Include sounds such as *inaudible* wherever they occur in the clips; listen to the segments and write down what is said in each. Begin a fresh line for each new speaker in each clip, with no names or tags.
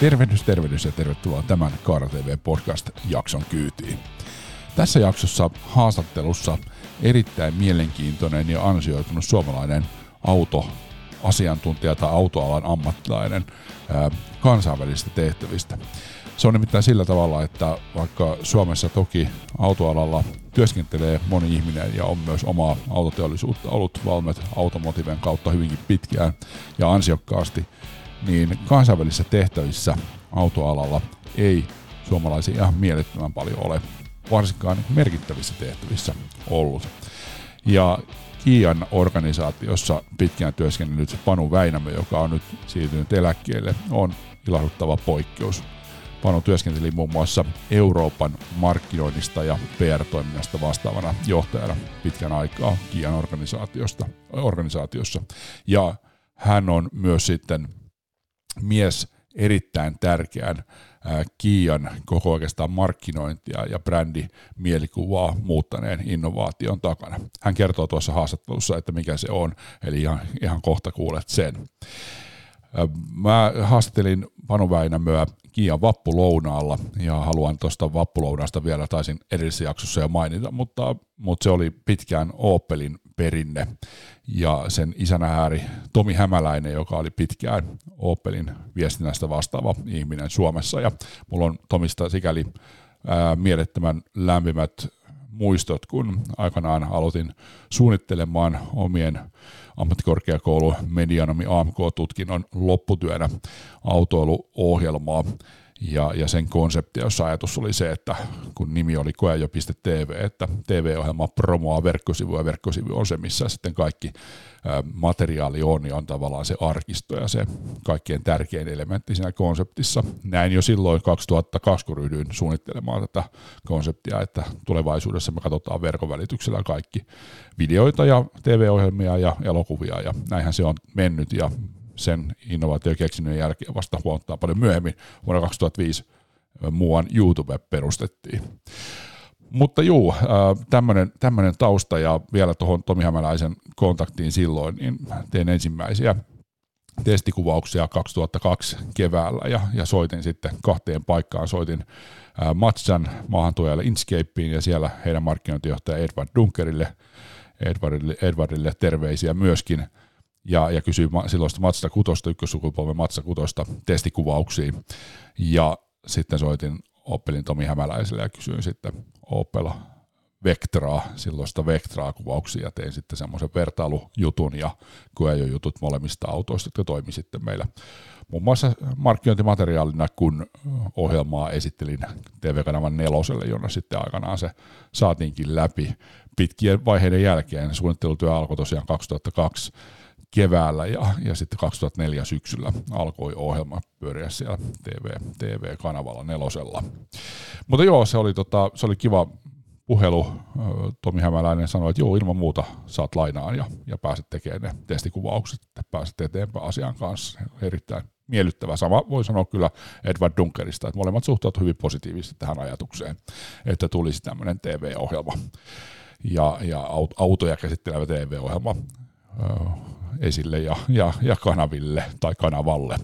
Tervehdys, tervehdys ja tervetuloa tämän Kaara TV podcast-jakson kyytiin. Tässä jaksossa haastattelussa erittäin mielenkiintoinen ja ansioitunut suomalainen autoasiantuntija tai autoalan ammattilainen kansainvälisistä tehtävistä. Se on nimittäin sillä tavalla, että vaikka Suomessa toki autoalalla työskentelee moni ihminen ja on myös omaa autoteollisuutta ollut Valmet Automotiven kautta hyvinkin pitkään ja ansiokkaasti, niin kansainvälisissä tehtävissä autoalalla ei suomalaisia ihan mielettömän paljon ole, varsinkaan merkittävissä tehtävissä ollut. Ja Kiian organisaatiossa pitkään työskennellyt Panu Väinämö, joka on nyt siirtynyt eläkkeelle, on ilahduttava poikkeus. Panu työskenteli muun muassa Euroopan markkinoinnista ja PR-toiminnasta vastaavana johtajana pitkän aikaa Kiian organisaatiosta, organisaatiossa. Ja hän on myös sitten mies erittäin tärkeän Kiian koko oikeastaan markkinointia ja brändimielikuvaa muuttaneen innovaation takana. Hän kertoo tuossa haastattelussa, että mikä se on, eli ihan, ihan kohta kuulet sen. Mä haastattelin Panu Väinämöä Kiian vappulounaalla ja haluan tuosta vappulounasta vielä taisin edellisessä jaksossa jo mainita, mutta, mutta se oli pitkään Opelin perinne ja sen isänä ääri Tomi Hämäläinen, joka oli pitkään Opelin viestinnästä vastaava ihminen Suomessa ja mulla on Tomista sikäli ää, mielettömän lämpimät muistot, kun aikanaan aloitin suunnittelemaan omien ammattikorkeakoulu medianomi AMK-tutkinnon lopputyönä autoiluohjelmaa. Ja, ja sen konsepti, jossa ajatus oli se, että kun nimi oli koejo.tv, että TV-ohjelma promoaa verkkosivu ja verkkosivu on se, missä sitten kaikki materiaali on ja on tavallaan se arkisto ja se kaikkein tärkein elementti siinä konseptissa. Näin jo silloin 2002, kun ryhdyin suunnittelemaan tätä konseptia, että tulevaisuudessa me katsotaan verkon välityksellä kaikki videoita ja TV-ohjelmia ja elokuvia ja näinhän se on mennyt ja sen innovaatiokeksinnön jälkeen vasta huomattaa paljon myöhemmin. Vuonna 2005 muuan YouTube perustettiin. Mutta juu, tämmöinen tausta ja vielä tuohon Tomi Hämäläisen kontaktiin silloin, niin tein ensimmäisiä testikuvauksia 2002 keväällä ja, ja soitin sitten kahteen paikkaan. Soitin Matsan maahantuojalle Inkscapeen ja siellä heidän markkinointijohtaja Edward Dunkerille, Edwardille, Edwardille terveisiä myöskin – ja, ja kysyi silloista Matsta kutosta, ykkössukupolven Matsa kutosta testikuvauksiin. Ja sitten soitin Opelin Tomi Hämäläiselle ja kysyin sitten Opel Vectraa, silloista Vectraa kuvauksia ja tein sitten semmoisen vertailujutun ja jutut molemmista autoista, jotka toimi sitten meillä muun muassa markkinointimateriaalina, kun ohjelmaa esittelin TV-kanavan neloselle, jonne sitten aikanaan se saatiinkin läpi pitkien vaiheiden jälkeen. Suunnittelutyö alkoi tosiaan 2002 keväällä ja, ja sitten 2004 syksyllä alkoi ohjelma pyöriä siellä TV, TV-kanavalla nelosella. Mutta joo, se oli, tota, se oli kiva puhelu. Tomi Hämäläinen sanoi, että joo, ilman muuta saat lainaan ja, ja pääset tekemään ne testikuvaukset, että pääset eteenpäin asian kanssa. Erittäin miellyttävä. Sama voi sanoa kyllä Edward Dunkerista, että molemmat suhtautuivat hyvin positiivisesti tähän ajatukseen, että tulisi tämmöinen TV-ohjelma ja, ja autoja käsittelevä TV-ohjelma esille ja, ja, ja kanaville tai kanavalle.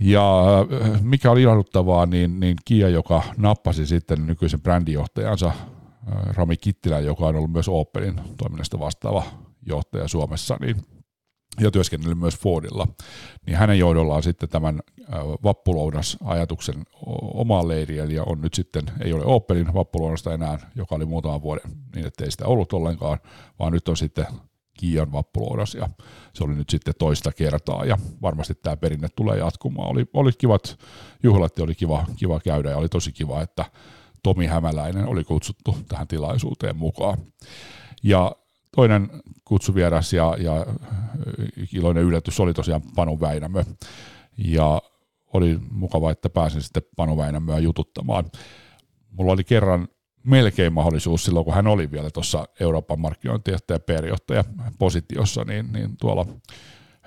Ja mikä oli ilahduttavaa, niin, niin Kia, joka nappasi sitten nykyisen brändijohtajansa Rami Kittilä, joka on ollut myös Opelin toiminnasta vastaava johtaja Suomessa, niin ja työskennellyt myös Fordilla, niin hänen johdollaan sitten tämän vappulounas-ajatuksen omaan leiriin, ja on nyt sitten, ei ole Opelin vappulounasta enää, joka oli muutaman vuoden niin, että ei sitä ollut ollenkaan, vaan nyt on sitten Kiian vappuloudas ja se oli nyt sitten toista kertaa ja varmasti tämä perinne tulee jatkumaan. Oli, oli kivat juhlat ja oli kiva, kiva käydä ja oli tosi kiva, että Tomi Hämäläinen oli kutsuttu tähän tilaisuuteen mukaan. Ja toinen kutsuvieras ja, ja iloinen yllätys oli tosiaan Panu Väinämö ja oli mukava, että pääsin sitten Panu Väinämöä jututtamaan. Mulla oli kerran melkein mahdollisuus silloin, kun hän oli vielä tuossa Euroopan markkinointijohtaja ja positiossa, niin, niin tuolla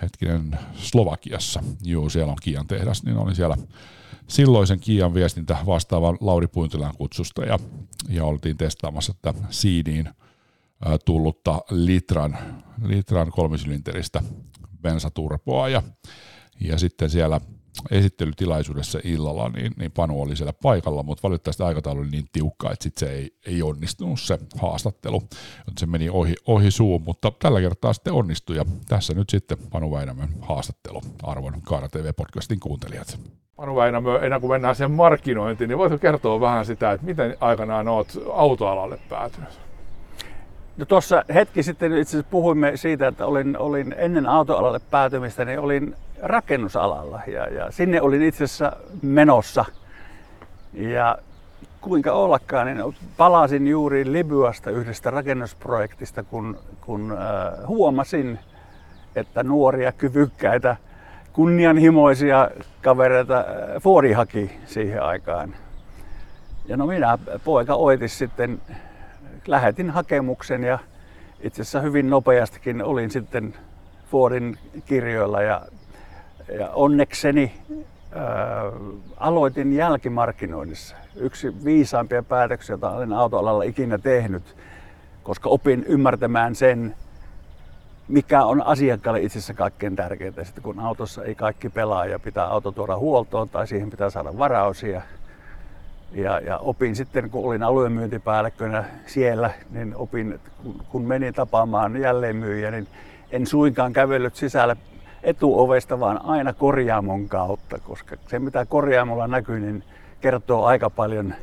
hetkinen Slovakiassa, juu siellä on Kiian tehdas, niin olin siellä silloisen Kiian viestintä vastaavan Lauri Puintilän kutsusta ja, ja oltiin testaamassa tätä Seediin tullutta litran, litran kolmisylinteristä bensaturpoa ja, ja sitten siellä esittelytilaisuudessa illalla, niin, niin Panu oli siellä paikalla, mutta valitettavasti aikataulu oli niin tiukka, että sit se ei, ei onnistunut se haastattelu. Se meni ohi, ohi suun, mutta tällä kertaa sitten onnistui ja tässä nyt sitten Panu Väinämön haastattelu arvon Kaara TV-podcastin kuuntelijat.
Panu Väinämö, ennen kuin mennään sen markkinointiin, niin voitko kertoa vähän sitä, että miten aikanaan olet autoalalle päätynyt?
No tuossa hetki sitten itse asiassa puhuimme siitä, että olin, olin ennen autoalalle päätymistä, niin olin rakennusalalla ja, ja sinne olin itse asiassa menossa. Ja kuinka ollakaan, niin palasin juuri Libyasta yhdestä rakennusprojektista, kun, kun äh, huomasin, että nuoria, kyvykkäitä, kunnianhimoisia kavereita äh, Fordi haki siihen aikaan. Ja no minä, poika Oitis sitten lähetin hakemuksen ja itse asiassa hyvin nopeastikin olin sitten Fordin kirjoilla ja, ja onnekseni ää, aloitin jälkimarkkinoinnissa. Yksi viisaampia päätöksiä, joita olen autoalalla ikinä tehnyt, koska opin ymmärtämään sen, mikä on asiakkaalle itse asiassa kaikkein tärkeintä. Sitten kun autossa ei kaikki pelaa ja pitää auto tuoda huoltoon tai siihen pitää saada varausia, ja, ja opin sitten, kun olin aluemyyntipäällikkönä siellä, niin opin, että kun menin tapaamaan jälleenmyyjä, niin en suinkaan kävellyt sisälle etuovesta, vaan aina korjaamon kautta, koska se mitä korjaamolla näkyy, niin kertoo aika paljon,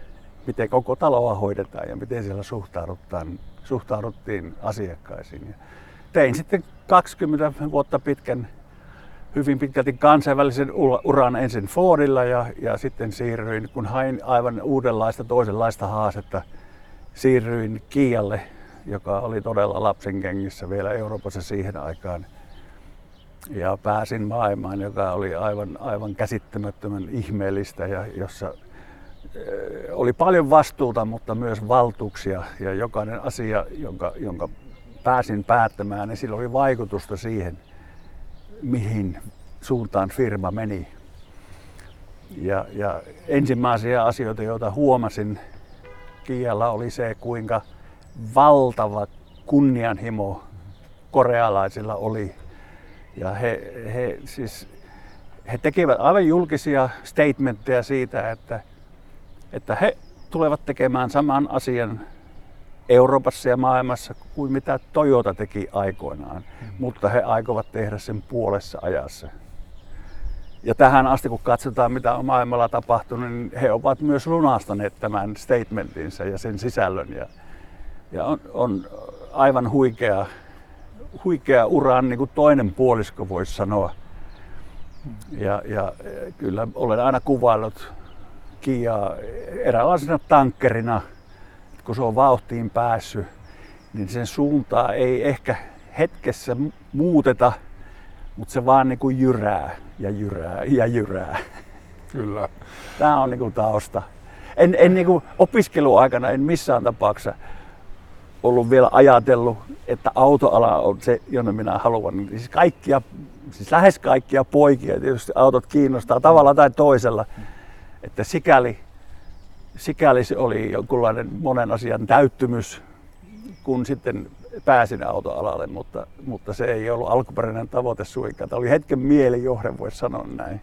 miten koko taloa hoidetaan ja miten siellä suhtauduttiin, suhtauduttiin asiakkaisiin. Ja tein sitten 20 vuotta pitkän hyvin pitkälti kansainvälisen uran ensin Fordilla ja, ja sitten siirryin, kun hain aivan uudenlaista, toisenlaista haastetta, siirryin Kialle, joka oli todella lapsen kengissä vielä Euroopassa siihen aikaan. Ja pääsin maailmaan, joka oli aivan, aivan käsittämättömän ihmeellistä ja jossa oli paljon vastuuta, mutta myös valtuuksia. Ja jokainen asia, jonka, jonka pääsin päättämään, niin sillä oli vaikutusta siihen, mihin suuntaan firma meni. Ja, ja ensimmäisiä asioita, joita huomasin Kialla oli se, kuinka valtava kunnianhimo korealaisilla oli. Ja he, he, siis, he tekivät aivan julkisia statementteja siitä, että, että he tulevat tekemään saman asian Euroopassa ja maailmassa kuin mitä Toyota teki aikoinaan, mm. mutta he aikovat tehdä sen puolessa ajassa. Ja tähän asti, kun katsotaan, mitä on maailmalla tapahtunut, niin he ovat myös lunastaneet tämän statementinsa ja sen sisällön. Ja, ja on, on aivan huikea, huikea uran niin kuin toinen puolisko, voisi sanoa. Ja, ja kyllä olen aina kuvaillut Kiaa eräänlaisena tankkerina – kun se on vauhtiin päässyt, niin sen suuntaa ei ehkä hetkessä muuteta, mutta se vaan niin kuin jyrää ja jyrää ja jyrää.
Kyllä.
Tämä on niin kuin tausta. En, en niin kuin opiskeluaikana en missään tapauksessa ollut vielä ajatellut, että autoala on se, jonne minä haluan. Siis, kaikkia, siis lähes kaikkia poikia tietysti autot kiinnostaa tavalla tai toisella. Että sikäli sikäli se oli jonkunlainen monen asian täyttymys, kun sitten pääsin autoalalle, mutta, mutta se ei ollut alkuperäinen tavoite suinkaan. Tämä oli hetken mielijohde, voisi sanoa näin.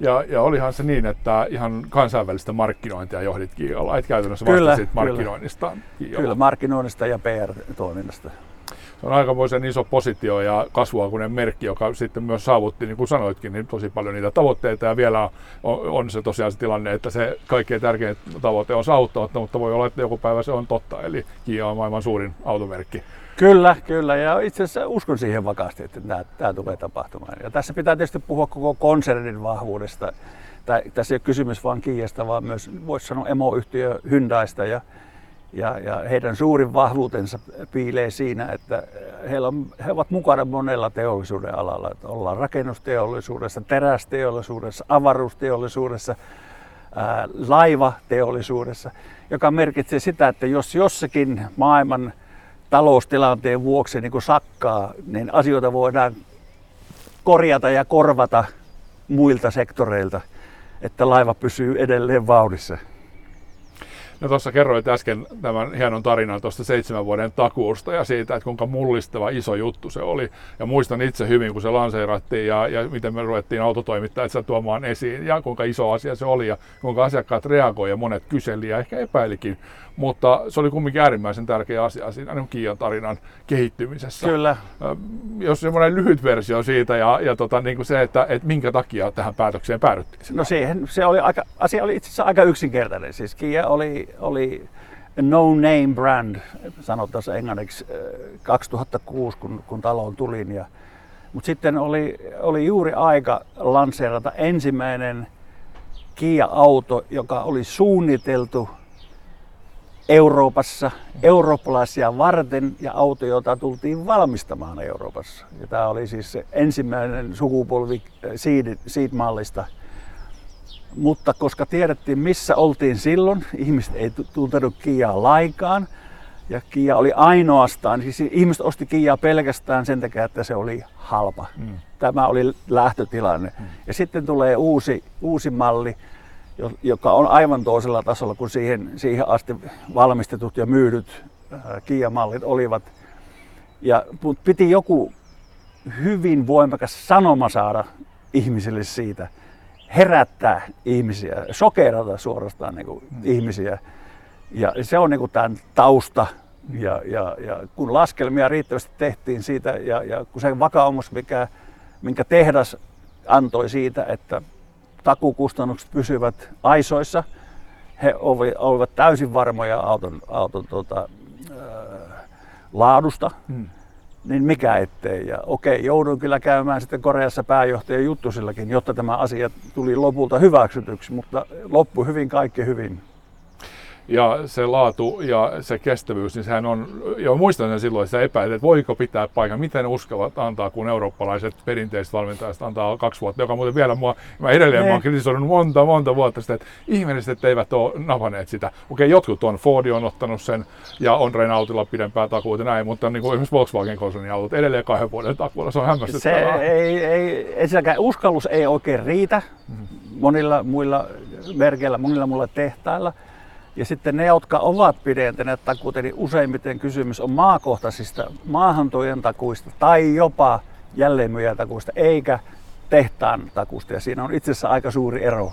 Ja, ja olihan se niin, että ihan kansainvälistä markkinointia johdit Kiiolla, et käytännössä kyllä, vastasit markkinoinnista
Kiiolla. Kyllä, markkinoinnista ja PR-toiminnasta
se on aikamoisen iso positio ja kasvuakuinen merkki, joka sitten myös saavutti, niin kuin sanoitkin, niin tosi paljon niitä tavoitteita. Ja vielä on, on se tosiaan se tilanne, että se kaikkein tärkein tavoite on saavuttamatta, mutta voi olla, että joku päivä se on totta. Eli Kia on maailman suurin automerkki.
Kyllä, kyllä. Ja itse asiassa uskon siihen vakaasti, että tämä, tämä tulee tapahtumaan. Ja tässä pitää tietysti puhua koko konsernin vahvuudesta. Tässä ei ole kysymys vain Kiiasta, vaan myös voisi sanoa emoyhtiö Hyundaista ja ja, ja heidän suurin vahvuutensa piilee siinä, että heillä on, he ovat mukana monella teollisuuden alalla. Että ollaan rakennusteollisuudessa, terästeollisuudessa, avaruusteollisuudessa, ää, laivateollisuudessa, joka merkitsee sitä, että jos jossakin maailman taloustilanteen vuoksi niin kuin sakkaa, niin asioita voidaan korjata ja korvata muilta sektoreilta, että laiva pysyy edelleen vauhdissa.
No tuossa kerroit äsken tämän hienon tarinan tuosta seitsemän vuoden takuusta ja siitä, että kuinka mullistava iso juttu se oli. Ja muistan itse hyvin, kun se lanseerattiin ja, ja miten me ruvettiin autotoimittajat sitä tuomaan esiin ja kuinka iso asia se oli ja kuinka asiakkaat reagoivat ja monet kyseli ja ehkä epäilikin. Mutta se oli kumminkin äärimmäisen tärkeä asia siinä niin Kiian tarinan kehittymisessä.
Kyllä.
Jos semmoinen lyhyt versio siitä ja, ja tota, niin kuin se, että, että minkä takia tähän päätökseen päädyttiin.
No siihen, se oli aika, asia oli itse asiassa aika yksinkertainen. Siis Kia oli, oli no name brand, sanotaan englanniksi, 2006, kun, kun taloon tulin. Ja, mutta sitten oli, oli juuri aika lanseerata ensimmäinen Kia-auto, joka oli suunniteltu Euroopassa, eurooppalaisia varten ja auto, jota tultiin valmistamaan Euroopassa. Ja tämä oli siis se ensimmäinen sukupolvi Seed-mallista. Mutta koska tiedettiin missä oltiin silloin, ihmiset ei tuntenut Kiaa laikaan. Ja Kia oli ainoastaan, siis ihmiset osti Kiaa pelkästään sen takia, että se oli halpa. Mm. Tämä oli lähtötilanne. Mm. Ja sitten tulee uusi, uusi malli, joka on aivan toisella tasolla kuin siihen, siihen asti valmistetut ja myydyt Kia-mallit olivat. Ja piti joku hyvin voimakas sanoma saada ihmisille siitä, herättää ihmisiä, sokerata suorastaan niin kuin mm. ihmisiä. Ja se on niin kuin tämän tausta. Ja, ja, ja kun laskelmia riittävästi tehtiin siitä ja, ja kun se vakaumus, mikä, minkä tehdas antoi siitä, että takukustannukset pysyvät aisoissa. He olivat täysin varmoja auton, auton ää, laadusta, hmm. Niin mikä ettei. Ja okei, jouduin kyllä käymään sitten Koreassa pääjohtajan juttusillakin, jotta tämä asia tuli lopulta hyväksytyksi, mutta loppui hyvin kaikki hyvin
ja se laatu ja se kestävyys, niin sehän on, jo muistan sen silloin, että epäilet, että voiko pitää paikan, miten uskavat antaa, kun eurooppalaiset perinteiset valmentajat antaa kaksi vuotta, joka muuten vielä mua, mä edelleen mä oon kritisoinut monta, monta vuotta sitä, että ihmiset eivät ole napaneet sitä. Okei, jotkut on, Ford on ottanut sen ja on Renaultilla pidempää takuuta näin, mutta niin kuin esimerkiksi Volkswagen-konsernin autot edelleen kahden vuoden takuulla, se on hämmästyttävää.
Se ei, ei, ensinnäkään uskallus ei oikein riitä mm-hmm. monilla muilla merkeillä, monilla muilla tehtailla. Ja sitten ne, jotka ovat pidentäneet takuuta, niin useimmiten kysymys on maakohtaisista maahantojen takuista tai jopa jälleenmyyjätakuista, eikä tehtaan takuista. Ja siinä on itse asiassa aika suuri ero.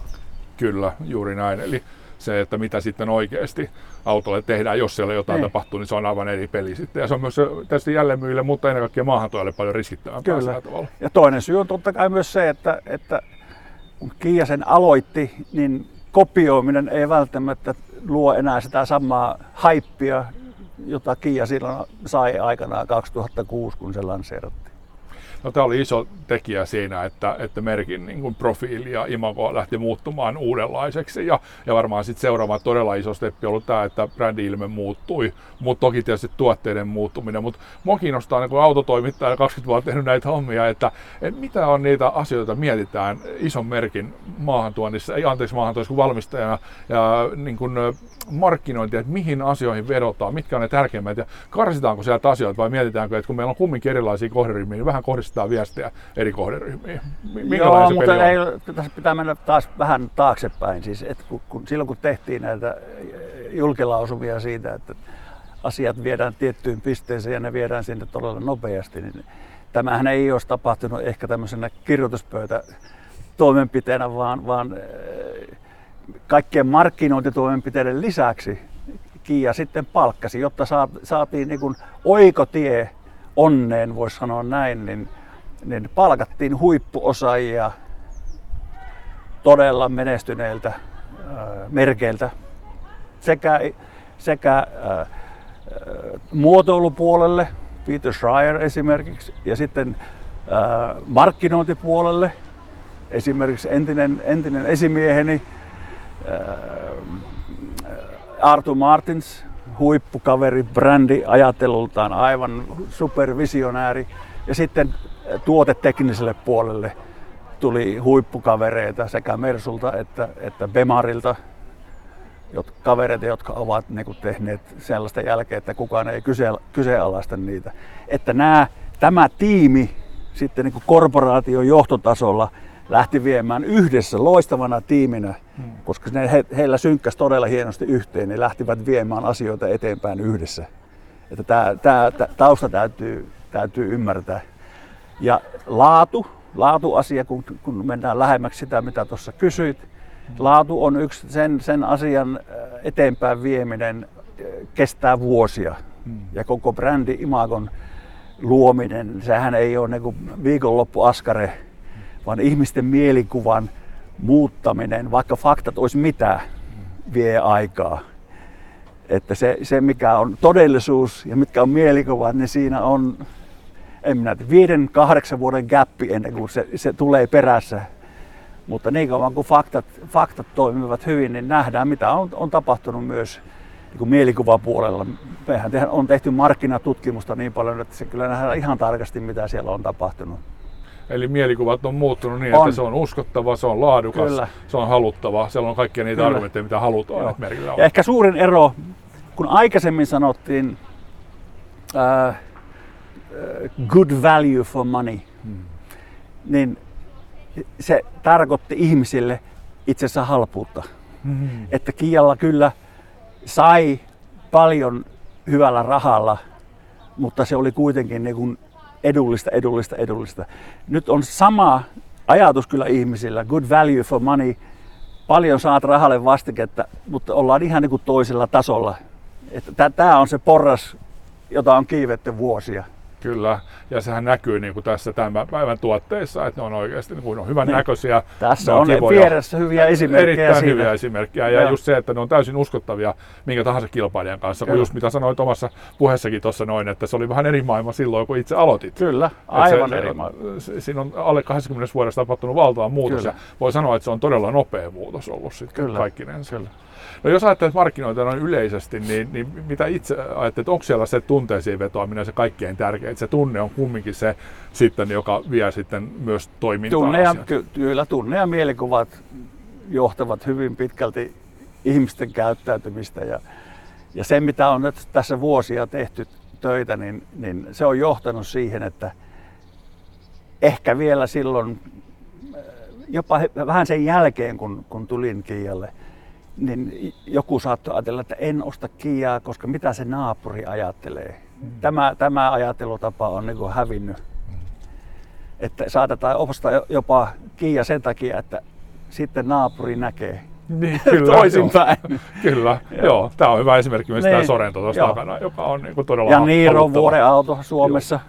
Kyllä, juuri näin. Eli se, että mitä sitten oikeasti autolle tehdään, jos siellä jotain Ei. tapahtuu, niin se on aivan eri peli sitten. Ja se on myös tietysti jälleenmyyjille, mutta ennen kaikkea maahantoille paljon riskittävämpää
Kyllä. tavalla. Ja toinen syy on totta kai myös se, että, että kun Kiia sen aloitti, niin kopioiminen ei välttämättä luo enää sitä samaa haippia, jota Kia silloin sai aikanaan 2006, kun se lanseerattiin.
No, tämä oli iso tekijä siinä, että, että merkin niin kuin profiili ja imago lähti muuttumaan uudenlaiseksi. Ja, ja varmaan sitten seuraava todella iso steppi ollut tämä, että brändi-ilme muuttui. Mutta toki tietysti tuotteiden muuttuminen. Mutta mua kiinnostaa niin autotoimittaja 20 vuotta tehnyt näitä hommia, että, että mitä on niitä asioita, mietitään ison merkin maahantuonnissa, ei anteeksi maahantuonnissa kuin valmistajana ja niin kuin markkinointia, että mihin asioihin vedotaan, mitkä on ne tärkeimmät ja karsitaanko sieltä asioita vai mietitäänkö, että kun meillä on kumminkin erilaisia kohderyhmiä, niin vähän kohdistetaan sitä viestiä eri kohderyhmiin.
Joo, se mutta ei, tässä pitää mennä taas vähän taaksepäin. Siis, että kun, kun, silloin kun tehtiin näitä julkilausumia siitä, että asiat viedään tiettyyn pisteeseen ja ne viedään sinne todella nopeasti, niin tämähän ei olisi tapahtunut ehkä tämmöisenä kirjoituspöytä toimenpiteenä, vaan, vaan kaikkien markkinointitoimenpiteiden lisäksi Kia sitten palkkasi, jotta saatiin niin kuin oikotie onneen, voisi sanoa näin, niin niin palkattiin huippuosaajia todella menestyneiltä merkeiltä sekä, sekä äh, muotoilupuolelle, Peter Schreier esimerkiksi, ja sitten äh, markkinointipuolelle, esimerkiksi entinen, entinen esimieheni äh, Arthur Martins, huippukaveri, brändi ajattelultaan aivan supervisionääri. Ja sitten tuotetekniselle puolelle tuli huippukavereita sekä Mersulta että, että Bemarilta, jotka, kavereita, jotka ovat niin kuin, tehneet sellaista jälkeä, että kukaan ei kyse, kyseenalaista niitä. Että nämä, tämä tiimi sitten niin kuin korporaation johtotasolla lähti viemään yhdessä loistavana tiiminä, hmm. koska ne, he, heillä synkkäsi todella hienosti yhteen, ne lähtivät viemään asioita eteenpäin yhdessä. Että tämä, tämä, tämä tausta täytyy, täytyy ymmärtää. Ja laatu, laatuasia, kun, kun mennään lähemmäksi sitä, mitä tuossa kysyit, laatu on yksi sen, sen asian äh, eteenpäin vieminen äh, kestää vuosia. Hmm. Ja koko brändi Imagon luominen, sehän ei ole niin viikonloppuaskare, vaan ihmisten mielikuvan muuttaminen, vaikka faktat olisi mitä, vie aikaa. Että se, se mikä on todellisuus ja mitkä on mielikuvat, niin siinä on en minä viiden, kahdeksan vuoden gappi ennen kuin se, se tulee perässä. Mutta niin kauan kuin faktat, faktat toimivat hyvin, niin nähdään mitä on, on tapahtunut myös niin kuin mielikuvapuolella. Mehän on tehty markkinatutkimusta niin paljon, että se kyllä nähdään ihan tarkasti mitä siellä on tapahtunut.
Eli mielikuvat on muuttunut niin, on. että se on uskottava, se on laadukas, Kyllä. se on haluttava. Siellä on kaikkia niitä Kyllä. argumentteja, mitä halutaan. Että merkillä on.
Ja ehkä suurin ero, kun aikaisemmin sanottiin uh, good value for money, hmm. niin se tarkoitti ihmisille itse asiassa halpuutta. Hmm. Että Kialla kyllä sai paljon hyvällä rahalla, mutta se oli kuitenkin niin kuin edullista, edullista, edullista. Nyt on sama ajatus kyllä ihmisillä, good value for money, paljon saat rahalle vastiketta, mutta ollaan ihan niin kuin toisella tasolla. Tämä on se porras, jota on kiivetty vuosia.
Kyllä, ja sehän näkyy niin kuin tässä tämän päivän tuotteissa, että ne on oikeasti niin kuin, on hyvän niin. näköisiä.
Tässä on, on vieressä hyviä esimerkkejä
Erittäin siitä. hyviä esimerkkejä, ja, ja just se, että ne on täysin uskottavia minkä tahansa kilpailijan kanssa, Kyllä. kun just mitä sanoit omassa puheessakin tuossa noin, että se oli vähän eri maailma silloin, kun itse aloitit.
Kyllä, aivan se, eri maailma.
Siinä on alle 20 vuodessa tapahtunut valtava muutos, Kyllä. ja voi sanoa, että se on todella nopea muutos ollut sitten Kyllä. kaikkinensa. Kyllä. No jos ajattelet markkinoita noin yleisesti, niin, niin mitä itse ajattelet, onko siellä se tunteisiin vetoaminen se kaikkein tärkein? Se tunne on kumminkin se sitten, joka vie sitten myös toimintaan.
Tunne ja, ky- kyllä, tunne ja mielikuvat johtavat hyvin pitkälti ihmisten käyttäytymistä ja, ja se, mitä on nyt tässä vuosia tehty töitä, niin, niin se on johtanut siihen, että ehkä vielä silloin, jopa vähän sen jälkeen, kun, kun tulin Kiialle, niin joku saattoi ajatella, että en osta Kiaa, koska mitä se naapuri ajattelee. Mm. Tämä, tämä ajattelutapa on niin hävinnyt. Mm. Että saatetaan ostaa jopa Kia sen takia, että sitten naapuri näkee.
Niin, kyllä, *laughs*
Toisinpäin.
Joo, kyllä, *laughs* joo. joo. Tämä on hyvä esimerkki myös niin. tämä Sorento tuossa takana, joka on niin kuin todella
Ja Niiron vuoreauto Suomessa.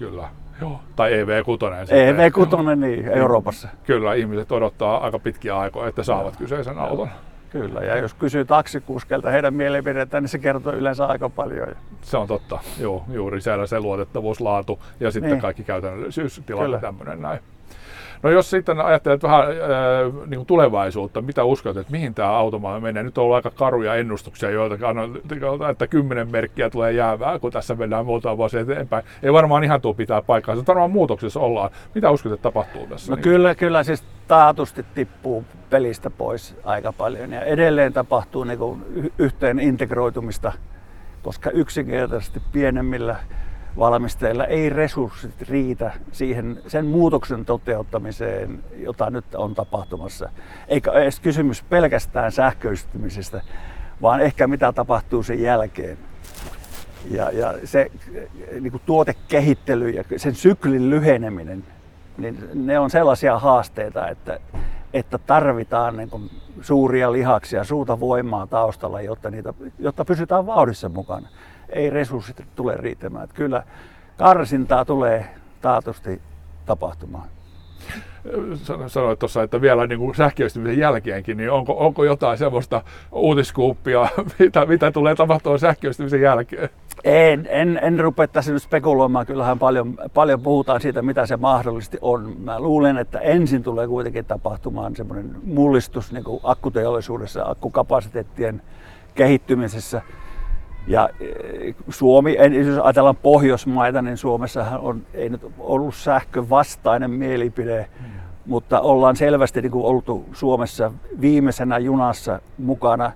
Joo, kyllä. Joo. Tai EV6.
EV6, niin, Euroopassa.
Kyllä, ihmiset odottaa aika pitkiä aikoja, että saavat kyseisen auton.
Kyllä, ja jos kysyy taksikuskelta heidän mielipidettä, niin se kertoo yleensä aika paljon.
Se on totta, joo, juuri siellä se luotettavuus, laatu ja sitten niin. kaikki käytännöllisyystilanne tämmöinen näin. No jos sitten ajattelet vähän äh, niin kuin tulevaisuutta, mitä uskot, että mihin tämä automaa menee? Nyt on ollut aika karuja ennustuksia joiltakin analytikolta, että kymmenen merkkiä tulee jäävää, kun tässä mennään muutama vuosi eteenpäin. Ei varmaan ihan tuo pitää paikkaa, se varmaan muutoksessa ollaan. Mitä uskot, että tapahtuu tässä?
No niin? kyllä, kyllä siis taatusti tippuu pelistä pois aika paljon ja edelleen tapahtuu niin kuin yhteen integroitumista, koska yksinkertaisesti pienemmillä valmistajilla ei resurssit riitä siihen sen muutoksen toteuttamiseen, jota nyt on tapahtumassa. Eikä edes kysymys pelkästään sähköistymisestä, vaan ehkä mitä tapahtuu sen jälkeen. Ja, ja se niin kuin tuotekehittely ja sen syklin lyheneminen, niin ne on sellaisia haasteita, että, että tarvitaan niin kuin suuria lihaksia, suurta voimaa taustalla, jotta, niitä, jotta pysytään vauhdissa mukana ei resurssit tule riittämään. Että kyllä karsintaa tulee taatusti tapahtumaan.
Sanoit tuossa, että vielä niin sähköistymisen jälkeenkin, niin onko, onko jotain sellaista uutiskuuppia, *laughs* mitä, mitä tulee tapahtumaan sähköistymisen jälkeen?
En, en, en rupea tässä nyt spekuloimaan. Kyllähän paljon, paljon puhutaan siitä, mitä se mahdollisesti on. Mä luulen, että ensin tulee kuitenkin tapahtumaan semmoinen mullistus niin akkuteollisuudessa, akkukapasiteettien kehittymisessä – ja eh, Suomi, jos ajatellaan Pohjoismaita, niin Suomessahan on, ei nyt ollut sähkövastainen mielipide, mm. mutta ollaan selvästi niin kuin oltu Suomessa viimeisenä junassa mukana.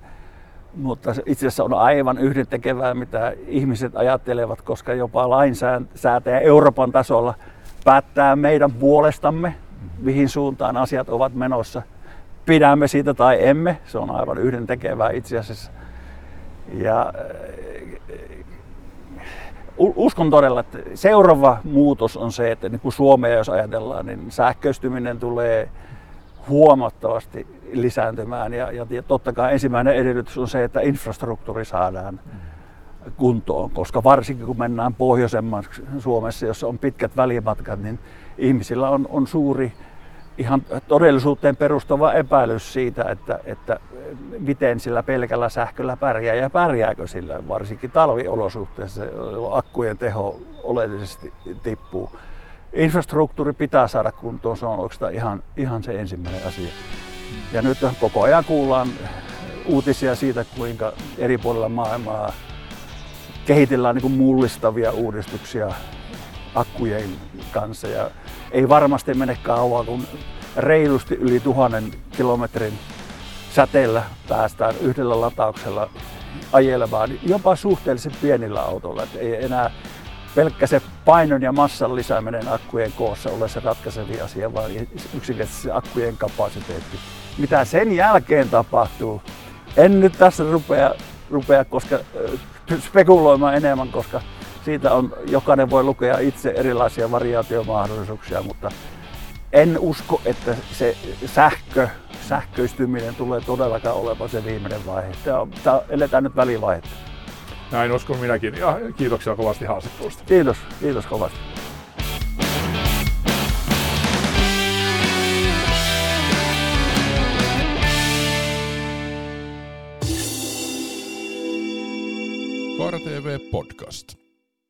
Mutta itse asiassa on aivan yhdentekevää, mitä ihmiset ajattelevat, koska jopa lainsäätäjä Euroopan tasolla päättää meidän puolestamme mihin suuntaan asiat ovat menossa. Pidämme siitä tai emme, se on aivan yhden tekevää itse asiassa. Ja uskon todella, että seuraava muutos on se, että niin kuin Suomea jos ajatellaan, niin sähköistyminen tulee huomattavasti lisääntymään. Ja, ja, ja totta kai ensimmäinen edellytys on se, että infrastruktuuri saadaan kuntoon, koska varsinkin kun mennään pohjoisemmaksi Suomessa, jossa on pitkät välimatkat, niin ihmisillä on, on suuri ihan todellisuuteen perustuva epäilys siitä, että, että miten sillä pelkällä sähköllä pärjää ja pärjääkö sillä, varsinkin talviolosuhteissa, akkujen teho oleellisesti tippuu. Infrastruktuuri pitää saada kuntoon, se on oikeastaan ihan, ihan se ensimmäinen asia. Ja nyt koko ajan kuullaan uutisia siitä, kuinka eri puolilla maailmaa kehitellään niin mullistavia uudistuksia akkujen kanssa. Ja ei varmasti mene kauan, kun reilusti yli tuhannen kilometrin säteellä päästään yhdellä latauksella ajelemaan jopa suhteellisen pienillä autoilla. Et ei enää pelkkä se painon ja massan lisääminen akkujen koossa ole se ratkaisevia asia, vaan yksinkertaisesti se akkujen kapasiteetti. Mitä sen jälkeen tapahtuu, en nyt tässä rupea, rupea koska, spekuloimaan enemmän, koska siitä on, jokainen voi lukea itse erilaisia variaatiomahdollisuuksia, mutta en usko, että se sähkö, sähköistyminen tulee todellakaan olemaan se viimeinen vaihe. Tämä, on, tämä eletään nyt välivaihetta.
Näin uskon minäkin. Ja kiitoksia kovasti haastattelusta.
Kiitos, kiitos kovasti.
Kaara TV Podcast.